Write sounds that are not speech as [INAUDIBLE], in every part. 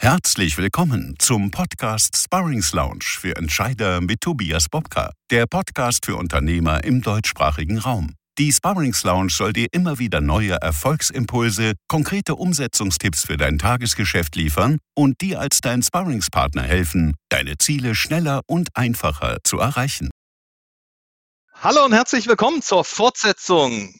Herzlich willkommen zum Podcast Sparrings Lounge für Entscheider mit Tobias Bobka, der Podcast für Unternehmer im deutschsprachigen Raum. Die Sparrings Lounge soll dir immer wieder neue Erfolgsimpulse, konkrete Umsetzungstipps für dein Tagesgeschäft liefern und dir als dein Sparringspartner helfen, deine Ziele schneller und einfacher zu erreichen. Hallo und herzlich willkommen zur Fortsetzung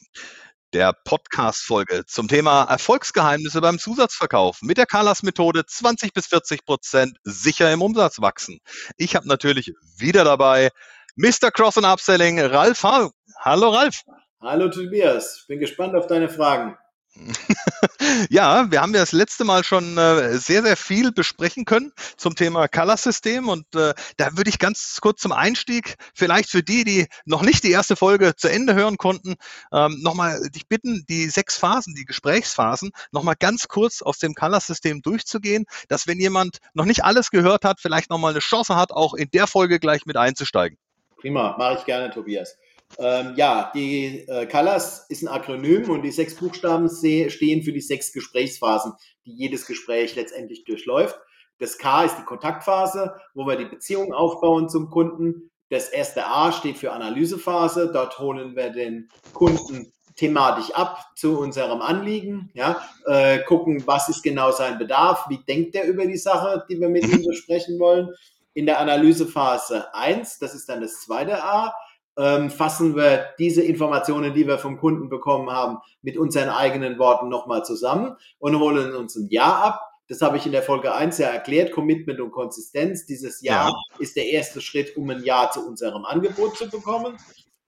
der Podcast-Folge zum Thema Erfolgsgeheimnisse beim Zusatzverkauf mit der Kalas-Methode 20 bis 40 Prozent sicher im Umsatz wachsen. Ich habe natürlich wieder dabei Mr. Cross and Upselling, Ralf Hallo Ralf. Hallo Tobias, bin gespannt auf deine Fragen. [LAUGHS] ja, wir haben ja das letzte Mal schon äh, sehr, sehr viel besprechen können zum Thema Color-System und äh, da würde ich ganz kurz zum Einstieg, vielleicht für die, die noch nicht die erste Folge zu Ende hören konnten, ähm, nochmal dich bitten, die sechs Phasen, die Gesprächsphasen, nochmal ganz kurz aus dem Color-System durchzugehen, dass wenn jemand noch nicht alles gehört hat, vielleicht nochmal eine Chance hat, auch in der Folge gleich mit einzusteigen. Prima, mache ich gerne, Tobias. Ähm, ja, die äh, Colors ist ein Akronym und die sechs Buchstaben stehen für die sechs Gesprächsphasen, die jedes Gespräch letztendlich durchläuft. Das K ist die Kontaktphase, wo wir die Beziehung aufbauen zum Kunden. Das erste A steht für Analysephase. Dort holen wir den Kunden thematisch ab zu unserem Anliegen, ja, äh, gucken, was ist genau sein Bedarf, wie denkt er über die Sache, die wir mit ihm besprechen wollen. In der Analysephase 1, das ist dann das zweite A, ähm, fassen wir diese Informationen, die wir vom Kunden bekommen haben, mit unseren eigenen Worten nochmal zusammen und holen uns ein Ja ab. Das habe ich in der Folge 1 ja erklärt, Commitment und Konsistenz. Dieses Ja, ja. ist der erste Schritt, um ein Ja zu unserem Angebot zu bekommen.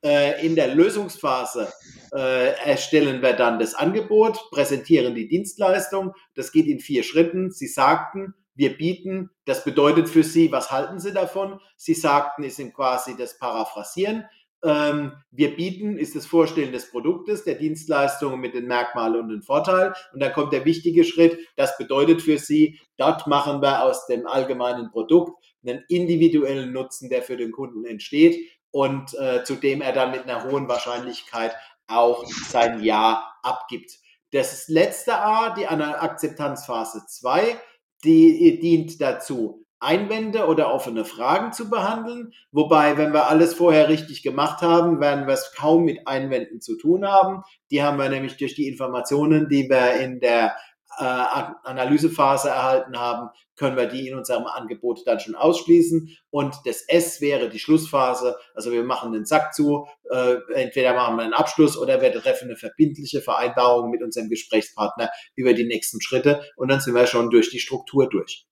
Äh, in der Lösungsphase äh, erstellen wir dann das Angebot, präsentieren die Dienstleistung. Das geht in vier Schritten. Sie sagten, wir bieten, das bedeutet für Sie, was halten Sie davon? Sie sagten, ist quasi das Paraphrasieren wir bieten, ist das Vorstellen des Produktes, der Dienstleistung mit den Merkmalen und den Vorteilen. Und dann kommt der wichtige Schritt, das bedeutet für Sie, dort machen wir aus dem allgemeinen Produkt einen individuellen Nutzen, der für den Kunden entsteht und äh, zu dem er dann mit einer hohen Wahrscheinlichkeit auch sein Ja abgibt. Das letzte A, die Akzeptanzphase 2, die dient dazu, Einwände oder offene Fragen zu behandeln. Wobei, wenn wir alles vorher richtig gemacht haben, werden wir es kaum mit Einwänden zu tun haben. Die haben wir nämlich durch die Informationen, die wir in der äh, Analysephase erhalten haben, können wir die in unserem Angebot dann schon ausschließen. Und das S wäre die Schlussphase. Also wir machen den Sack zu. Äh, entweder machen wir einen Abschluss oder wir treffen eine verbindliche Vereinbarung mit unserem Gesprächspartner über die nächsten Schritte. Und dann sind wir schon durch die Struktur durch.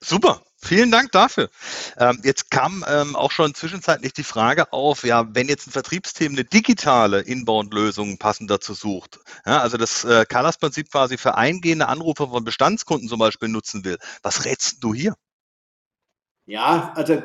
Super, vielen Dank dafür. Ähm, jetzt kam ähm, auch schon zwischenzeitlich die Frage auf, ja, wenn jetzt ein Vertriebsteam eine digitale Inbound-Lösung passend dazu sucht, ja, also das äh, Colors-Prinzip quasi für eingehende Anrufe von Bestandskunden zum Beispiel nutzen will, was rätst du hier? Ja, also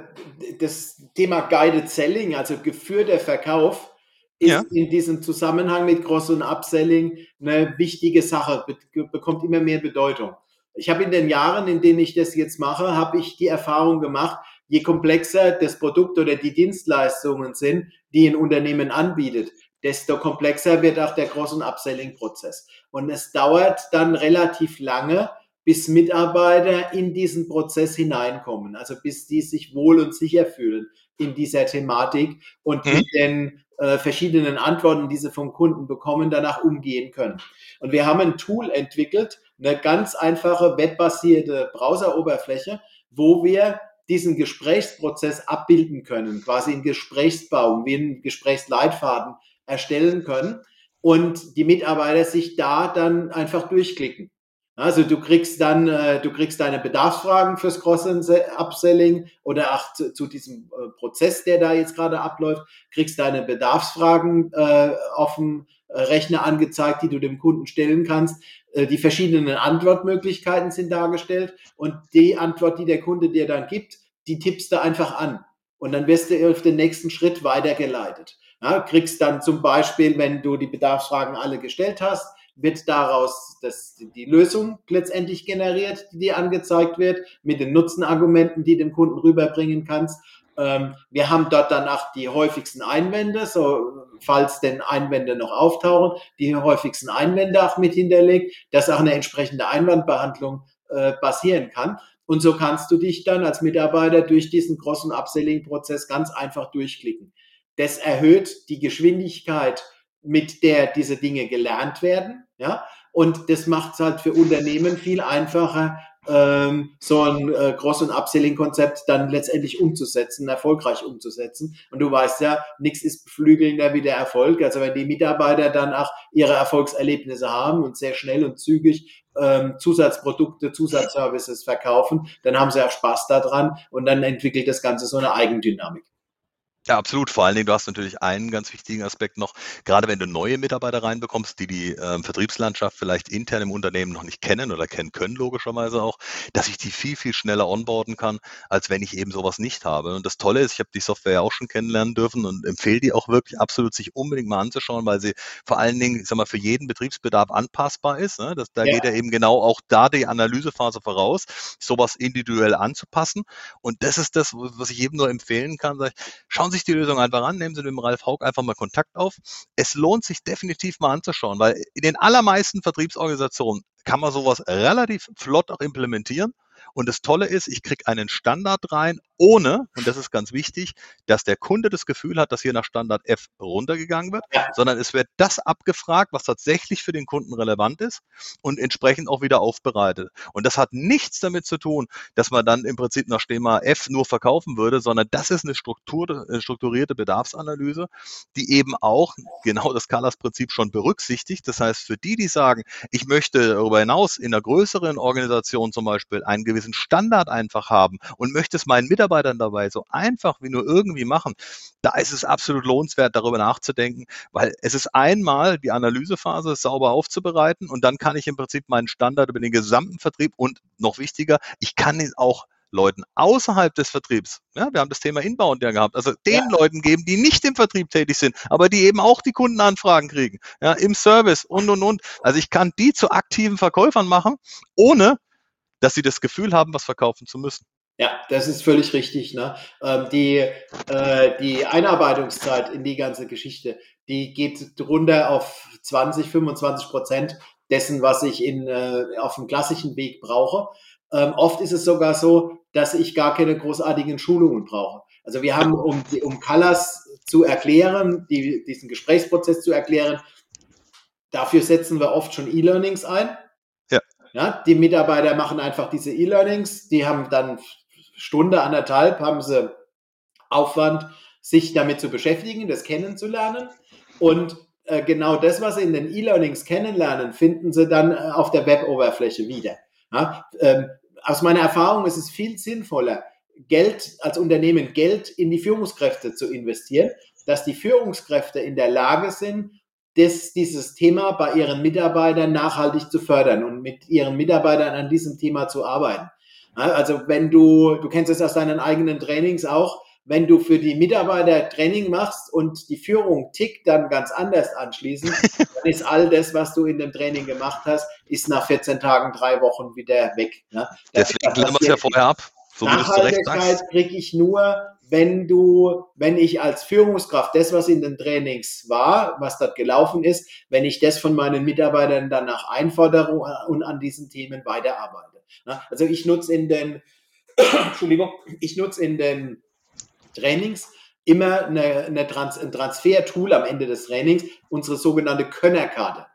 das Thema Guided Selling, also geführter Verkauf, ist ja. in diesem Zusammenhang mit Cross- und Upselling eine wichtige Sache, bekommt immer mehr Bedeutung. Ich habe in den Jahren, in denen ich das jetzt mache, habe ich die Erfahrung gemacht, je komplexer das Produkt oder die Dienstleistungen sind, die ein Unternehmen anbietet, desto komplexer wird auch der Cross- und Upselling-Prozess. Und es dauert dann relativ lange, bis Mitarbeiter in diesen Prozess hineinkommen, also bis die sich wohl und sicher fühlen in dieser Thematik und mhm. mit den äh, verschiedenen Antworten, die sie vom Kunden bekommen, danach umgehen können. Und wir haben ein Tool entwickelt, eine ganz einfache webbasierte Browseroberfläche, wo wir diesen Gesprächsprozess abbilden können, quasi einen Gesprächsbaum, wie einen Gesprächsleitfaden erstellen können und die Mitarbeiter sich da dann einfach durchklicken. Also du kriegst dann, äh, du kriegst deine Bedarfsfragen fürs Cross-Upselling oder auch zu, zu diesem äh, Prozess, der da jetzt gerade abläuft, kriegst deine Bedarfsfragen äh, auf dem Rechner angezeigt, die du dem Kunden stellen kannst. Äh, die verschiedenen Antwortmöglichkeiten sind dargestellt und die Antwort, die der Kunde dir dann gibt, die tippst du einfach an und dann wirst du auf den nächsten Schritt weitergeleitet. Ja, kriegst dann zum Beispiel, wenn du die Bedarfsfragen alle gestellt hast, wird daraus das, die Lösung letztendlich generiert, die dir angezeigt wird, mit den Nutzenargumenten, die dem Kunden rüberbringen kannst. Ähm, wir haben dort danach die häufigsten Einwände, so falls denn Einwände noch auftauchen, die häufigsten Einwände auch mit hinterlegt, dass auch eine entsprechende Einwandbehandlung äh, basieren kann. Und so kannst du dich dann als Mitarbeiter durch diesen und Upselling-Prozess ganz einfach durchklicken. Das erhöht die Geschwindigkeit, mit der diese Dinge gelernt werden. Ja? Und das macht es halt für Unternehmen viel einfacher, ähm, so ein äh, Cross- und Upselling-Konzept dann letztendlich umzusetzen, erfolgreich umzusetzen. Und du weißt ja, nichts ist beflügelnder wie der Erfolg. Also wenn die Mitarbeiter dann auch ihre Erfolgserlebnisse haben und sehr schnell und zügig ähm, Zusatzprodukte, Zusatzservices verkaufen, dann haben sie auch Spaß daran und dann entwickelt das Ganze so eine Eigendynamik. Ja, absolut. Vor allen Dingen, du hast natürlich einen ganz wichtigen Aspekt noch, gerade wenn du neue Mitarbeiter reinbekommst, die die ähm, Vertriebslandschaft vielleicht intern im Unternehmen noch nicht kennen oder kennen können, logischerweise auch, dass ich die viel, viel schneller onboarden kann, als wenn ich eben sowas nicht habe. Und das Tolle ist, ich habe die Software ja auch schon kennenlernen dürfen und empfehle die auch wirklich absolut, sich unbedingt mal anzuschauen, weil sie vor allen Dingen, ich sag mal, für jeden Betriebsbedarf anpassbar ist. Ne? Das, da ja. geht ja eben genau auch da die Analysephase voraus, sowas individuell anzupassen. Und das ist das, was ich jedem nur empfehlen kann. Schauen Sie sich die Lösung einfach an, nehmen Sie mit dem Ralf Haug einfach mal Kontakt auf. Es lohnt sich definitiv mal anzuschauen, weil in den allermeisten Vertriebsorganisationen kann man sowas relativ flott auch implementieren. Und das Tolle ist, ich kriege einen Standard rein, ohne, und das ist ganz wichtig, dass der Kunde das Gefühl hat, dass hier nach Standard F runtergegangen wird, ja. sondern es wird das abgefragt, was tatsächlich für den Kunden relevant ist und entsprechend auch wieder aufbereitet. Und das hat nichts damit zu tun, dass man dann im Prinzip nach Schema F nur verkaufen würde, sondern das ist eine, Struktur, eine strukturierte Bedarfsanalyse, die eben auch genau das Colors-Prinzip schon berücksichtigt. Das heißt, für die, die sagen, ich möchte darüber hinaus in einer größeren Organisation zum Beispiel einen gewissen Standard einfach haben und möchte es meinen Mitarbeitern Mitarbeitern dabei so einfach wie nur irgendwie machen, da ist es absolut lohnenswert, darüber nachzudenken, weil es ist einmal die Analysephase sauber aufzubereiten und dann kann ich im Prinzip meinen Standard über den gesamten Vertrieb und noch wichtiger, ich kann ihn auch Leuten außerhalb des Vertriebs, ja, wir haben das Thema Inbound ja gehabt, also den ja. Leuten geben, die nicht im Vertrieb tätig sind, aber die eben auch die Kundenanfragen kriegen, ja, im Service und und und. Also ich kann die zu aktiven Verkäufern machen, ohne dass sie das Gefühl haben, was verkaufen zu müssen. Ja, das ist völlig richtig. Ne? Ähm, die, äh, die Einarbeitungszeit in die ganze Geschichte, die geht runter auf 20, 25 Prozent dessen, was ich in, äh, auf dem klassischen Weg brauche. Ähm, oft ist es sogar so, dass ich gar keine großartigen Schulungen brauche. Also wir haben, um, um Colors zu erklären, die, diesen Gesprächsprozess zu erklären, dafür setzen wir oft schon E-Learnings ein. Ja. ja. Die Mitarbeiter machen einfach diese E-Learnings, die haben dann Stunde, anderthalb haben sie Aufwand, sich damit zu beschäftigen, das kennenzulernen. Und äh, genau das, was sie in den E-Learnings kennenlernen, finden sie dann äh, auf der Web-Oberfläche wieder. Ja, ähm, aus meiner Erfahrung ist es viel sinnvoller, Geld als Unternehmen Geld in die Führungskräfte zu investieren, dass die Führungskräfte in der Lage sind, das, dieses Thema bei ihren Mitarbeitern nachhaltig zu fördern und mit ihren Mitarbeitern an diesem Thema zu arbeiten. Also wenn du, du kennst es aus deinen eigenen Trainings auch, wenn du für die Mitarbeiter Training machst und die Führung tickt dann ganz anders anschließend, [LAUGHS] dann ist all das, was du in dem Training gemacht hast, ist nach 14 Tagen, drei Wochen wieder weg. Ne? Deswegen klären wir es ja vorher ab. So Nachhaltigkeit kriege ich nur, wenn du, wenn ich als Führungskraft das, was in den Trainings war, was dort gelaufen ist, wenn ich das von meinen Mitarbeitern danach einfordere und an diesen Themen weiterarbeite. Also ich nutze in den, [COUGHS] Entschuldigung, ich nutze in den Trainings immer eine, eine Trans ein Transfer-Tool am Ende des Trainings, unsere sogenannte Könnerkarte.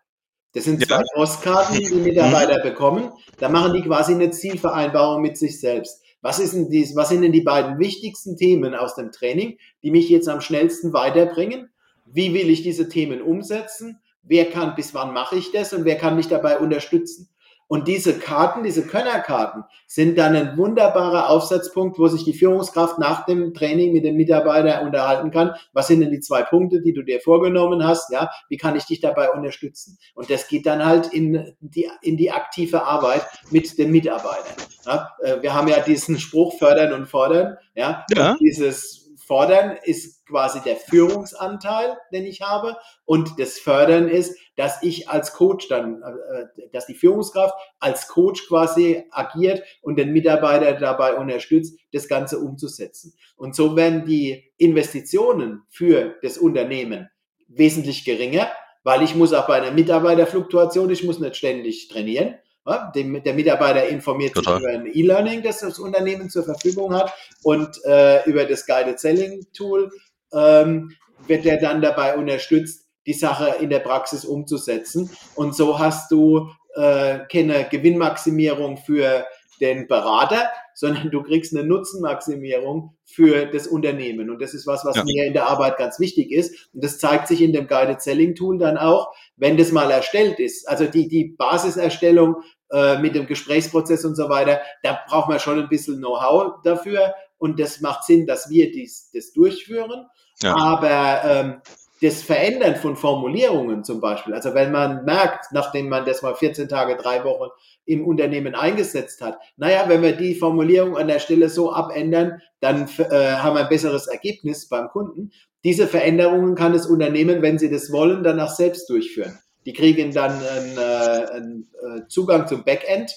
Das sind zwei ja. Postkarten, die die [LAUGHS] Mitarbeiter bekommen. Da machen die quasi eine Zielvereinbarung mit sich selbst. Was, ist denn dies, was sind denn die beiden wichtigsten Themen aus dem Training, die mich jetzt am schnellsten weiterbringen? Wie will ich diese Themen umsetzen? Wer kann, bis wann mache ich das und wer kann mich dabei unterstützen? Und diese Karten, diese Könnerkarten, sind dann ein wunderbarer Aufsatzpunkt, wo sich die Führungskraft nach dem Training mit dem Mitarbeiter unterhalten kann. Was sind denn die zwei Punkte, die du dir vorgenommen hast? Ja, wie kann ich dich dabei unterstützen? Und das geht dann halt in die, in die aktive Arbeit mit den Mitarbeitern. Ja, äh, wir haben ja diesen Spruch fördern und fordern. Ja, ja. dieses Fordern ist quasi der Führungsanteil, den ich habe. Und das Fördern ist, dass ich als Coach dann, äh, dass die Führungskraft als Coach quasi agiert und den Mitarbeiter dabei unterstützt, das Ganze umzusetzen. Und so werden die Investitionen für das Unternehmen wesentlich geringer, weil ich muss auch bei einer Mitarbeiterfluktuation, ich muss nicht ständig trainieren. der Mitarbeiter informiert Total. sich über ein E-Learning, das das Unternehmen zur Verfügung hat und äh, über das Guided Selling Tool ähm, wird er dann dabei unterstützt, die Sache in der Praxis umzusetzen. Und so hast du äh, keine Gewinnmaximierung für den Berater, sondern du kriegst eine Nutzenmaximierung für das Unternehmen. Und das ist was, was ja. mir in der Arbeit ganz wichtig ist. Und das zeigt sich in dem Guided Selling Tool dann auch, wenn das mal erstellt ist. Also die, die Basiserstellung äh, mit dem Gesprächsprozess und so weiter, da braucht man schon ein bisschen Know-how dafür. Und das macht Sinn, dass wir dies, das durchführen. Aber ähm, das Verändern von Formulierungen zum Beispiel, also wenn man merkt, nachdem man das mal 14 Tage, drei Wochen im Unternehmen eingesetzt hat, naja, wenn wir die Formulierung an der Stelle so abändern, dann äh, haben wir ein besseres Ergebnis beim Kunden. Diese Veränderungen kann das Unternehmen, wenn sie das wollen, danach selbst durchführen. Die kriegen dann einen, äh, einen äh, Zugang zum Backend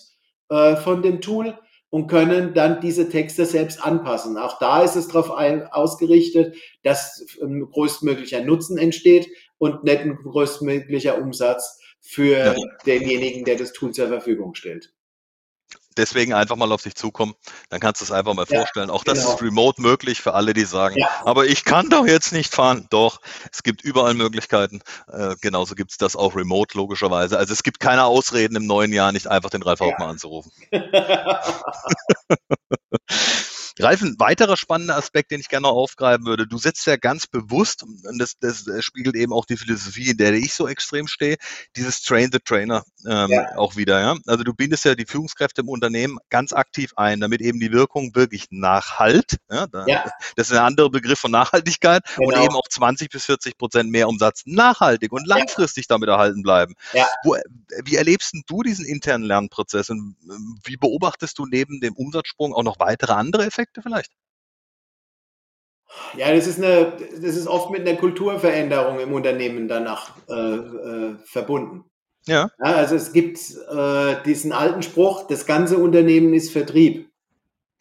äh, von dem Tool und können dann diese Texte selbst anpassen. Auch da ist es darauf ausgerichtet, dass ein größtmöglicher Nutzen entsteht und nicht ein größtmöglicher Umsatz für ja. denjenigen, der das Tool zur Verfügung stellt deswegen einfach mal auf dich zukommen. Dann kannst du es einfach mal ja, vorstellen. Auch das genau. ist remote möglich für alle, die sagen, ja. aber ich kann doch jetzt nicht fahren. Doch, es gibt überall Möglichkeiten. Äh, genauso gibt es das auch remote, logischerweise. Also es gibt keine Ausreden im neuen Jahr, nicht einfach den Ralf ja. Hauptmann anzurufen. [LAUGHS] [LAUGHS] Ralf, ein weiterer spannender Aspekt, den ich gerne noch aufgreifen würde. Du setzt ja ganz bewusst, und das, das spiegelt eben auch die Philosophie, in der ich so extrem stehe, dieses Train the Trainer ähm, ja. auch wieder. Ja? Also du bindest ja die Führungskräfte im Unternehmen ganz aktiv ein, damit eben die Wirkung wirklich nachhalt. Ja? Da, ja. Das ist ein anderer Begriff von Nachhaltigkeit genau. und eben auch 20 bis 40 Prozent mehr Umsatz nachhaltig und langfristig damit erhalten bleiben. Wo, wie erlebst du diesen internen Lernprozess und ähm, wie beobachtest du neben dem Umsatzsprung auch noch weitere andere Effekte? Effekte vielleicht? Ja, das ist, eine, das ist oft mit einer Kulturveränderung im Unternehmen danach äh, äh, verbunden. Ja. ja. Also es gibt äh, diesen alten Spruch, das ganze Unternehmen ist Vertrieb.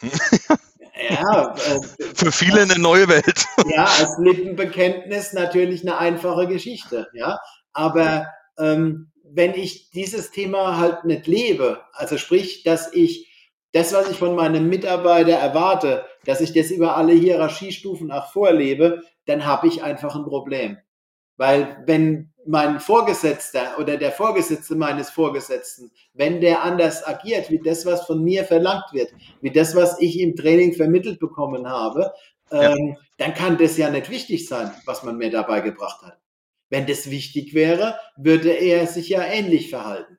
[LAUGHS] ja. Äh, Für viele eine neue Welt. [LAUGHS] ja, als Lippenbekenntnis natürlich eine einfache Geschichte. Ja, aber ähm, wenn ich dieses Thema halt nicht lebe, also sprich, dass ich das, was ich von meinem Mitarbeiter erwarte, dass ich das über alle Hierarchiestufen auch vorlebe, dann habe ich einfach ein Problem. Weil wenn mein Vorgesetzter oder der Vorgesetzte meines Vorgesetzten, wenn der anders agiert, wie das, was von mir verlangt wird, wie das, was ich im Training vermittelt bekommen habe, ja. ähm, dann kann das ja nicht wichtig sein, was man mir dabei gebracht hat. Wenn das wichtig wäre, würde er sich ja ähnlich verhalten.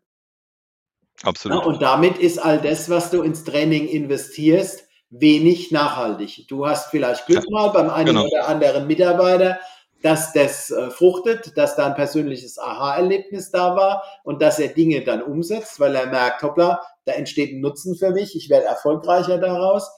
Absolut. Ja, und damit ist all das, was du ins Training investierst, wenig nachhaltig. Du hast vielleicht Glück ja, mal beim einen genau. oder anderen Mitarbeiter, dass das äh, fruchtet, dass da ein persönliches Aha-Erlebnis da war und dass er Dinge dann umsetzt, weil er merkt, hoppla, da entsteht ein Nutzen für mich, ich werde erfolgreicher daraus.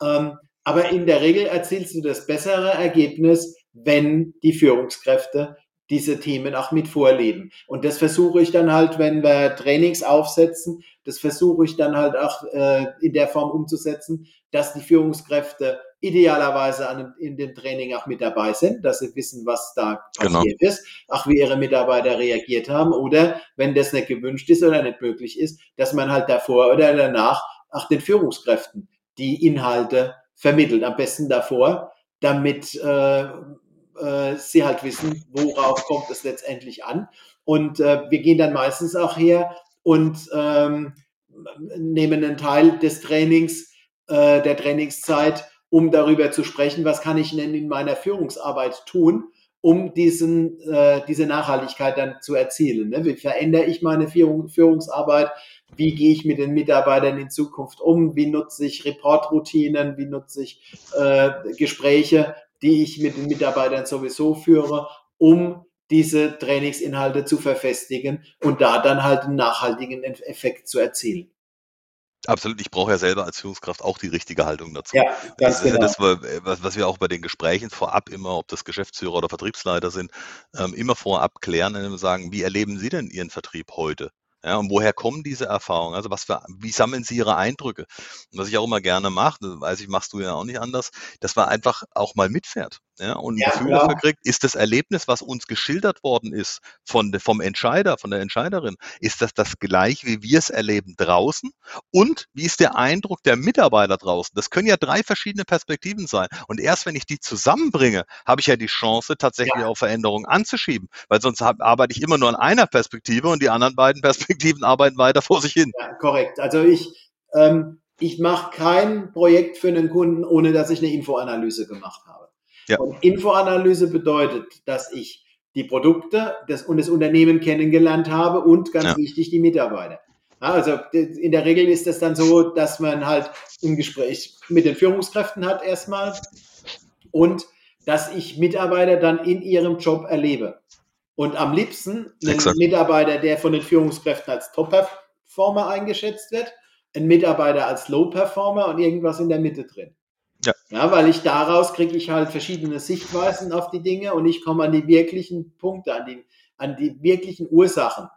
Ähm, aber in der Regel erzielst du das bessere Ergebnis, wenn die Führungskräfte diese Themen auch mit vorleben. Und das versuche ich dann halt, wenn wir Trainings aufsetzen, das versuche ich dann halt auch äh, in der Form umzusetzen, dass die Führungskräfte idealerweise an, in dem Training auch mit dabei sind, dass sie wissen, was da genau. passiert genau. ist, auch wie ihre Mitarbeiter reagiert haben oder wenn das nicht gewünscht ist oder nicht möglich ist, dass man halt davor oder danach auch den Führungskräften die Inhalte vermittelt. Am besten davor, damit äh, äh, sie halt wissen, worauf kommt es letztendlich an. Und äh, wir gehen dann meistens auch her und ähm, nehmen einen Teil des Trainings, äh, der Trainingszeit, um darüber zu sprechen, was kann ich denn in meiner Führungsarbeit tun, um diesen, äh, diese Nachhaltigkeit dann zu erzielen. Ne? Wie verändere ich meine Führung, Führungsarbeit? Wie gehe ich mit den Mitarbeitern in Zukunft um? Wie nutze ich Reportroutinen? Wie nutze ich äh, Gespräche? Die ich mit den Mitarbeitern sowieso führe, um diese Trainingsinhalte zu verfestigen und da dann halt einen nachhaltigen Effekt zu erzielen. Absolut, ich brauche ja selber als Führungskraft auch die richtige Haltung dazu. Ja, das genau. Das, was wir auch bei den Gesprächen vorab immer, ob das Geschäftsführer oder Vertriebsleiter sind, ähm, immer vorab klären, wir sagen, wie erleben Sie denn Ihren Vertrieb heute? Ja, und woher kommen diese Erfahrungen? Also was für, wie sammeln Sie Ihre Eindrücke? Und was ich auch immer gerne mache, das weiß ich, machst du ja auch nicht anders, dass man einfach auch mal mitfährt ja, und ein Ja, Gefühl klar. dafür kriegt, ist das Erlebnis, was uns geschildert worden ist von, vom Entscheider, von der Entscheiderin, ist das das gleich, wie wir es erleben draußen? Und wie ist der Eindruck der Mitarbeiter draußen? Das können ja drei verschiedene Perspektiven sein. Und erst wenn ich die zusammenbringe, habe ich ja die Chance, tatsächlich auch Veränderungen anzuschieben. Weil sonst arbeite ich immer nur an einer Perspektive und die anderen beiden Perspektiven arbeiten weiter vor sich hin. Ja, korrekt. Also ich, ähm, ich mache kein Projekt für einen Kunden, ohne dass ich eine Infoanalyse gemacht habe. Ja. Und Infoanalyse bedeutet, dass ich die Produkte das, und das Unternehmen kennengelernt habe und ganz Ja. wichtig die Mitarbeiter. Ja, also in der Regel ist es dann so, dass man halt ein Gespräch mit den Führungskräften hat erstmal und dass ich Mitarbeiter dann in ihrem Job erlebe. Und am liebsten einen Exakt. Mitarbeiter, der von den Führungskräften als Top-Performer eingeschätzt wird, ein Mitarbeiter als Low-Performer und irgendwas in der Mitte drin. Ja. ja weil ich daraus kriege ich halt verschiedene Sichtweisen auf die Dinge und ich komme an die wirklichen Punkte, an die, an die wirklichen Ursachen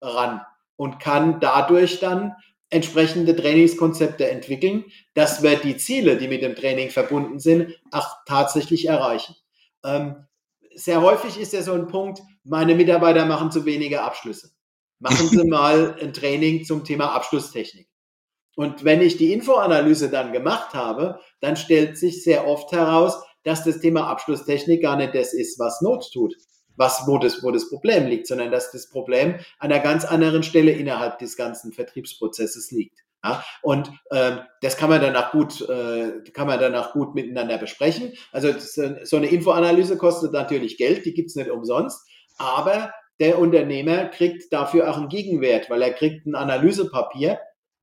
ran und kann dadurch dann entsprechende Trainingskonzepte entwickeln, dass wir die Ziele, die mit dem Training verbunden sind, auch tatsächlich erreichen. Ähm, sehr häufig ist ja so ein Punkt, meine Mitarbeiter machen zu wenige Abschlüsse. Machen Sie [LAUGHS] mal ein Training zum Thema Abschlusstechnik. Und wenn ich die Infoanalyse dann gemacht habe, dann stellt sich sehr oft heraus, dass das Thema Abschlusstechnik gar nicht das ist, was Not tut, was, wo, das, wo das Problem liegt, sondern dass das Problem an einer ganz anderen Stelle innerhalb des ganzen Vertriebsprozesses liegt. Ja, und ähm, das kann man danach gut, äh, kann man danach gut miteinander besprechen. Also so eine Infoanalyse kostet natürlich Geld, die gibt's nicht umsonst, aber der Unternehmer kriegt dafür auch einen Gegenwert, weil er kriegt ein Analysepapier,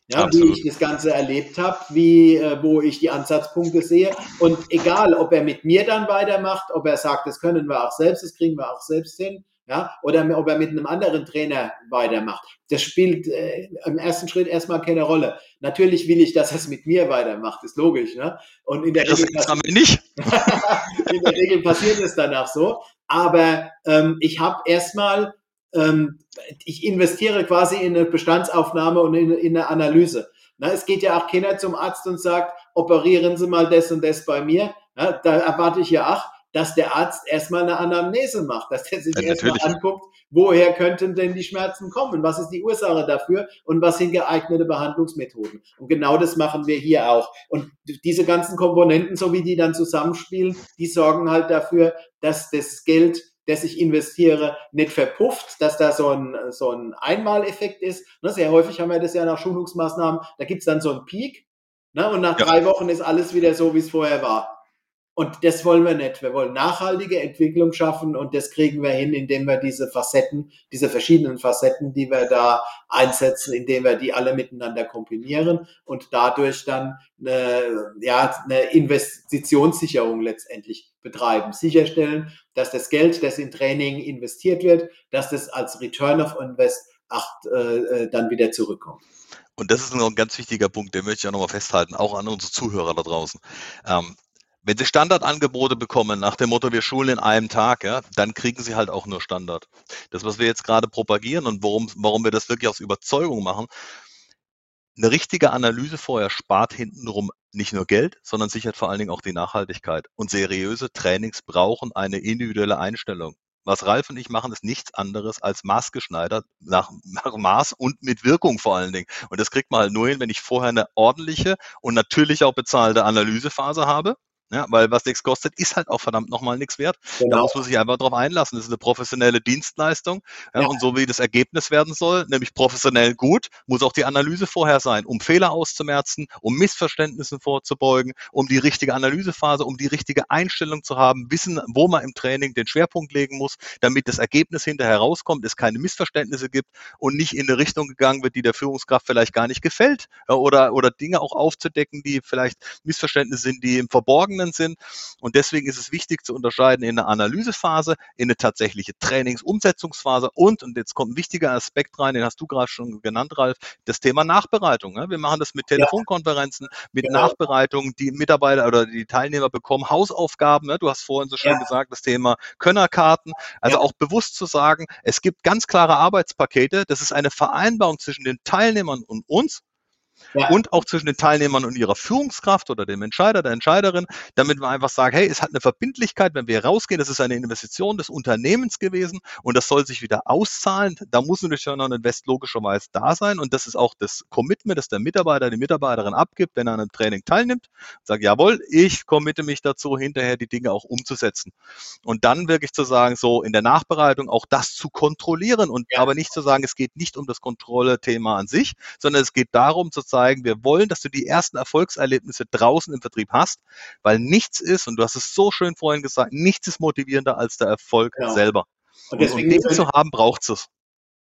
ja, wie ich das Ganze erlebt habe, wie, äh, wo ich die Ansatzpunkte sehe. Und egal, ob er mit mir dann weitermacht, ob er sagt, das können wir auch selbst, das kriegen wir auch selbst hin, ja, oder ob er mit einem anderen Trainer weitermacht. Das spielt äh, im ersten Schritt erstmal keine Rolle. Natürlich will ich, dass er es mit mir weitermacht, ist logisch. Ne? Und in der, Das Regel, haben wir nicht. [LAUGHS] in der Regel passiert es danach so. Aber ähm, ich habe erstmal, ähm, ich investiere quasi in eine Bestandsaufnahme und in, in eine Analyse. Na, es geht ja auch keiner zum Arzt und sagt, operieren Sie mal das und das bei mir. Na, da erwarte ich ja auch, dass der Arzt erstmal eine Anamnese macht, dass er sich Ja, erstmal anguckt, woher könnten denn die Schmerzen kommen? Was ist die Ursache dafür? Und was sind geeignete Behandlungsmethoden? Und genau das machen wir hier auch. Und diese ganzen Komponenten, so wie die dann zusammenspielen, die sorgen halt dafür, dass das Geld, das ich investiere, nicht verpufft, dass da so ein, so ein Einmaleffekt ist. Ne, Sehr häufig haben wir das ja nach Schulungsmaßnahmen, da gibt's dann so einen Peak ne, und nach Ja. drei Wochen ist alles wieder so, wie es vorher war. Und das wollen wir nicht. Wir wollen nachhaltige Entwicklung schaffen und das kriegen wir hin, indem wir diese Facetten, diese verschiedenen Facetten, die wir da einsetzen, indem wir die alle miteinander kombinieren und dadurch dann eine, ja, eine Investitionssicherung letztendlich betreiben. Sicherstellen, dass das Geld, das in Training investiert wird, dass das als Return of Invest auch, äh, äh, dann wieder zurückkommt. Und das ist noch ein ganz wichtiger Punkt, den möchte ich auch nochmal festhalten, auch an unsere Zuhörer da draußen. Ähm, wenn Sie Standardangebote bekommen nach dem Motto, wir schulen in einem Tag, ja, dann kriegen Sie halt auch nur Standard. Das, was wir jetzt gerade propagieren und warum, warum wir das wirklich aus Überzeugung machen, eine richtige Analyse vorher spart hintenrum nicht nur Geld, sondern sichert vor allen Dingen auch die Nachhaltigkeit. Und seriöse Trainings brauchen eine individuelle Einstellung. Was Ralf und ich machen, ist nichts anderes als maßgeschneidert nach, nach Maß und mit Wirkung vor allen Dingen. Und das kriegt man halt nur hin, wenn ich vorher eine ordentliche und natürlich auch bezahlte Analysephase habe. Ja, weil was nichts kostet, ist halt auch verdammt nochmal nichts wert. Da muss man sich einfach drauf einlassen. Das ist eine professionelle Dienstleistung. Ja, Ja. Und so wie das Ergebnis werden soll, nämlich professionell gut, muss auch die Analyse vorher sein, um Fehler auszumerzen, um Missverständnissen vorzubeugen, um die richtige Analysephase, um die richtige Einstellung zu haben, wissen, wo man im Training den Schwerpunkt legen muss, damit das Ergebnis hinterher rauskommt, es keine Missverständnisse gibt und nicht in eine Richtung gegangen wird, die der Führungskraft vielleicht gar nicht gefällt. Oder, oder Dinge auch aufzudecken, die vielleicht Missverständnisse sind, die im Verborgenen Gefangenen sind. Und deswegen ist es wichtig zu unterscheiden in eine Analysephase, in eine tatsächliche Trainingsumsetzungsphase und, und jetzt kommt ein wichtiger Aspekt rein, den hast du gerade schon genannt, Ralf, das Thema Nachbereitung. Ne? Wir machen das mit Telefonkonferenzen, mit genau. Nachbereitung. Die Mitarbeiter oder die Teilnehmer bekommen Hausaufgaben. Ne? Du hast vorhin so schön ja. gesagt, das Thema Könnerkarten. Also ja. auch bewusst zu sagen, es gibt ganz klare Arbeitspakete. Das ist eine Vereinbarung zwischen den Teilnehmern und uns ja. und auch zwischen den Teilnehmern und ihrer Führungskraft oder dem Entscheider, der Entscheiderin, damit wir einfach sagen, hey, es hat eine Verbindlichkeit, wenn wir rausgehen, das ist eine Investition des Unternehmens gewesen und das soll sich wieder auszahlen. Da muss natürlich schon ein Invest logischerweise da sein und das ist auch das Commitment, das der Mitarbeiter, die Mitarbeiterin abgibt, wenn er an einem Training teilnimmt, sagt, jawohl, ich committe mich dazu, hinterher die Dinge auch umzusetzen. Und dann wirklich zu sagen, so in der Nachbereitung auch das zu kontrollieren und ja. aber nicht zu sagen, es geht nicht um das Kontrolle-Thema an sich, sondern es geht darum zu zeigen, wir wollen, dass du die ersten Erfolgserlebnisse draußen im Vertrieb hast, weil nichts ist, und du hast es so schön vorhin gesagt, nichts ist motivierender als der Erfolg genau. selber. Und, deswegen, und um den zu haben, braucht es.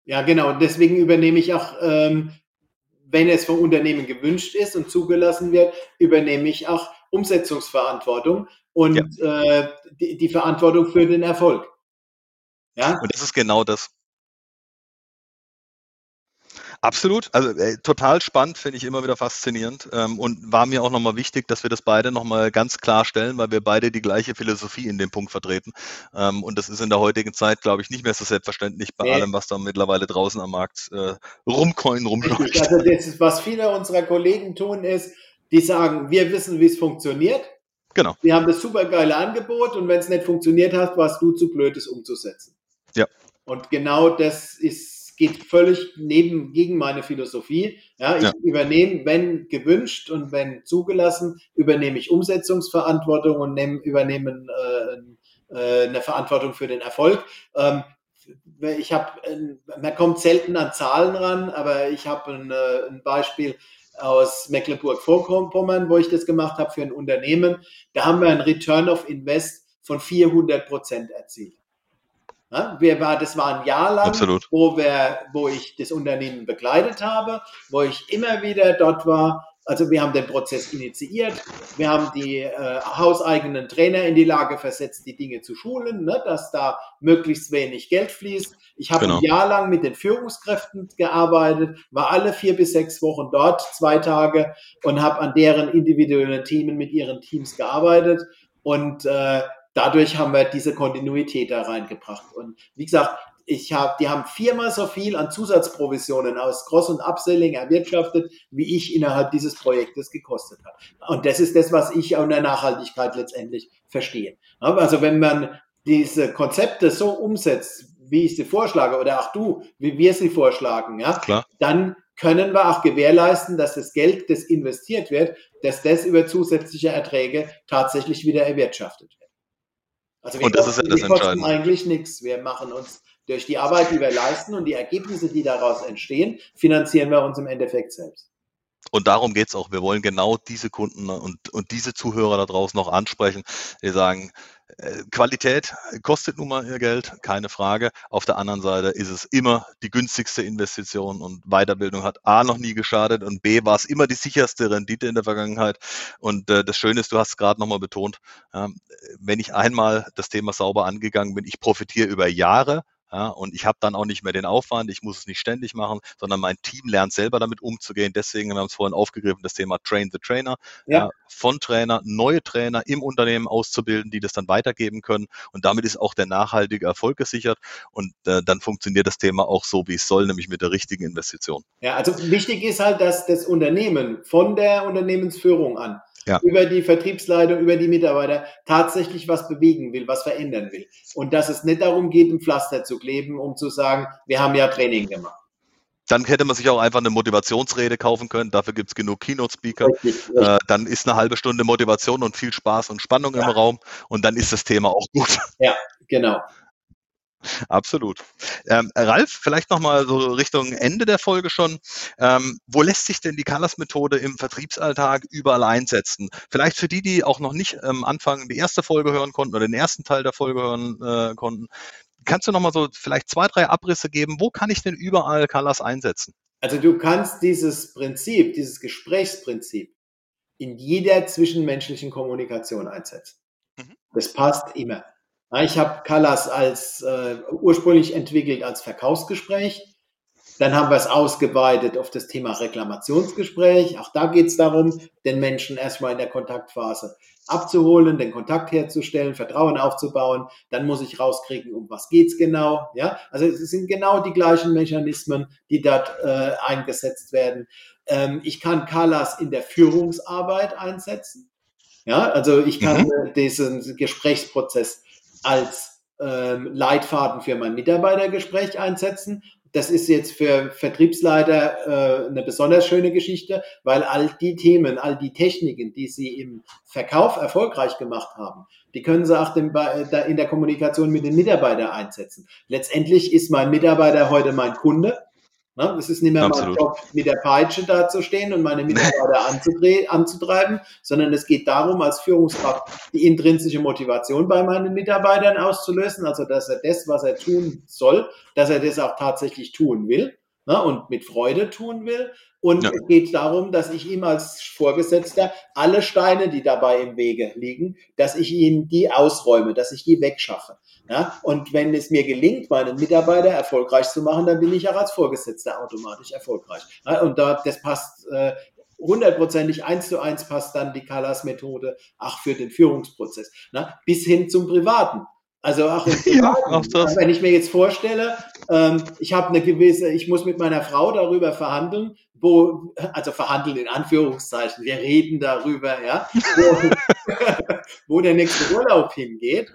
Ja, genau. Und deswegen übernehme ich auch, ähm, wenn es vom Unternehmen gewünscht ist und zugelassen wird, übernehme ich auch Umsetzungsverantwortung und ja. äh, die, die Verantwortung für den Erfolg. Ja? Und das ist genau das. Absolut, also äh, total spannend, finde ich immer wieder faszinierend ähm, und war mir auch nochmal wichtig, dass wir das beide nochmal ganz klar stellen, weil wir beide die gleiche Philosophie in dem Punkt vertreten. Ähm, und das ist in der heutigen Zeit, glaube ich, nicht mehr so selbstverständlich bei nee. allem, was da mittlerweile draußen am Markt äh, rumcoin, rumläuft. Also das ist, was viele unserer Kollegen tun, ist, die sagen, wir wissen, wie es funktioniert. Genau. Wir haben das super geile Angebot und wenn es nicht funktioniert hat, warst du zu blöd, es umzusetzen. Ja. Und genau das ist geht völlig neben, gegen meine Philosophie. Ja, ich ja. übernehme, wenn gewünscht und wenn zugelassen, übernehme ich Umsetzungsverantwortung und nehm, übernehme äh, äh, eine Verantwortung für den Erfolg. Ähm, ich habe, man kommt selten an Zahlen ran, aber ich habe ein, äh, ein Beispiel aus Mecklenburg-Vorpommern, wo ich das gemacht habe für ein Unternehmen. Da haben wir einen Return of Invest von 400 Prozent erzielt. Ja, wir war, das war ein Jahr lang, wo, wir, wo ich das Unternehmen begleitet habe, wo ich immer wieder dort war. Also wir haben den Prozess initiiert, wir haben die äh, hauseigenen Trainer in die Lage versetzt, die Dinge zu schulen, ne, dass da möglichst wenig Geld fließt. Ich habe genau. ein Jahr lang mit den Führungskräften gearbeitet, war alle vier bis sechs Wochen dort, zwei Tage und habe an deren individuellen Themen mit ihren Teams gearbeitet. Und äh, dadurch haben wir diese Kontinuität da reingebracht. Und wie gesagt, ich habe, die haben viermal so viel an Zusatzprovisionen aus Cross- und Upselling erwirtschaftet, wie ich innerhalb dieses Projektes gekostet habe. Und das ist das, was ich an der Nachhaltigkeit letztendlich verstehe. Also wenn man diese Konzepte so umsetzt, wie ich sie vorschlage, oder auch du, wie wir sie vorschlagen, ja, Klar. dann können wir auch gewährleisten, dass das Geld, das investiert wird, dass das über zusätzliche Erträge tatsächlich wieder erwirtschaftet. Also wir, und das kosten, ist ja das kosten eigentlich nichts. Wir machen uns durch die Arbeit, die wir leisten und die Ergebnisse, die daraus entstehen, finanzieren wir uns im Endeffekt selbst. Und darum geht es auch. Wir wollen genau diese Kunden und, und diese Zuhörer da draußen noch ansprechen, die sagen, Qualität kostet nun mal ihr Geld, keine Frage. Auf der anderen Seite ist es immer die günstigste Investition und Weiterbildung hat A noch nie geschadet und B war es immer die sicherste Rendite in der Vergangenheit. Und äh, das Schöne ist, du hast es gerade nochmal betont, äh, wenn ich einmal das Thema sauber angegangen bin, ich profitiere über Jahre ja, und ich habe dann auch nicht mehr den Aufwand, ich muss es nicht ständig machen, sondern mein Team lernt selber damit umzugehen. Deswegen, wir haben es vorhin aufgegriffen, das Thema Train the Trainer. Ja. ja. von Trainer, neue Trainer im Unternehmen auszubilden, die das dann weitergeben können. Und damit ist auch der nachhaltige Erfolg gesichert. Und äh, dann funktioniert das Thema auch so, wie es soll, nämlich mit der richtigen Investition. Ja, also wichtig ist halt, dass das Unternehmen von der Unternehmensführung an ja. über die Vertriebsleitung, über die Mitarbeiter tatsächlich was bewegen will, was verändern will. Und dass es nicht darum geht, ein Pflaster zu kleben, um zu sagen, wir haben ja Training gemacht. Dann hätte man sich auch einfach eine Motivationsrede kaufen können. Dafür gibt es genug Keynote-Speaker. Äh, dann ist eine halbe Stunde Motivation und viel Spaß und Spannung ja. im Raum. Und dann ist das Thema auch gut. Ja, genau. Absolut. Ähm, Ralf, vielleicht nochmal so Richtung Ende der Folge schon. Ähm, wo lässt sich denn die Colors-Methode im Vertriebsalltag überall einsetzen? Vielleicht für die, die auch noch nicht am ähm, Anfang die erste Folge hören konnten oder den ersten Teil der Folge hören äh, konnten. Kannst du nochmal so vielleicht zwei, drei Abrisse geben? Wo kann ich denn überall Colors einsetzen? Also du kannst dieses Prinzip, dieses Gesprächsprinzip in jeder zwischenmenschlichen Kommunikation einsetzen. Mhm. Das passt immer. Ich habe Callas als äh, ursprünglich entwickelt als Verkaufsgespräch. Dann haben wir es ausgeweitet auf das Thema Reklamationsgespräch. Auch da geht es darum, den Menschen erstmal in der Kontaktphase abzuholen, den Kontakt herzustellen, Vertrauen aufzubauen. Dann muss ich rauskriegen, um was geht's genau. Ja, also es sind genau die gleichen Mechanismen, die dort äh, eingesetzt werden. Ähm, ich kann Kalas in der Führungsarbeit einsetzen. Ja, also ich kann mhm. Diesen Gesprächsprozess als ähm, Leitfaden für mein Mitarbeitergespräch einsetzen das ist jetzt für Vertriebsleiter äh, eine besonders schöne Geschichte, weil all die Themen, all die Techniken, die sie im Verkauf erfolgreich gemacht haben, die können sie auch in der Kommunikation mit den Mitarbeitern einsetzen. Letztendlich ist mein Mitarbeiter heute mein Kunde Ne? Es ist nicht mehr Absolut. mein Job, mit der Peitsche da zu stehen und meine Mitarbeiter [LAUGHS] anzutreiben, sondern es geht darum, als Führungskraft die intrinsische Motivation bei meinen Mitarbeitern auszulösen, also dass er das, was er tun soll, dass er das auch tatsächlich tun will ne? und mit Freude tun will. Und ja. es geht darum, dass ich ihm als Vorgesetzter alle Steine, die dabei im Wege liegen, dass ich ihm die ausräume, dass ich die wegschaffe. Ja? Und wenn es mir gelingt, meinen Mitarbeiter erfolgreich zu machen, dann bin ich auch als Vorgesetzter automatisch erfolgreich. Ja? Und da, das passt äh, hundertprozentig eins zu eins passt dann die Callas-Methode auch für den Führungsprozess. Ne? Bis hin zum Privaten. Also auch, [LAUGHS] ja, auch das. wenn ich mir jetzt vorstelle, ähm, ich habe eine gewisse, ich muss mit meiner Frau darüber verhandeln, wo, also verhandeln in Anführungszeichen, wir reden darüber, ja, wo, [LAUGHS] wo der nächste Urlaub hingeht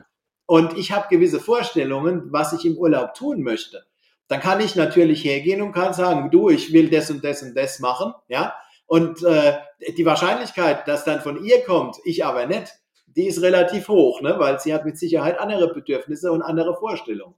und ich habe gewisse Vorstellungen, was ich im Urlaub tun möchte, dann kann ich natürlich hergehen und kann sagen, du, ich will das und das und das machen, ja. Und äh, die Wahrscheinlichkeit, dass dann von ihr kommt, ich aber nicht, die ist relativ hoch, ne? weil sie hat mit Sicherheit andere Bedürfnisse und andere Vorstellungen.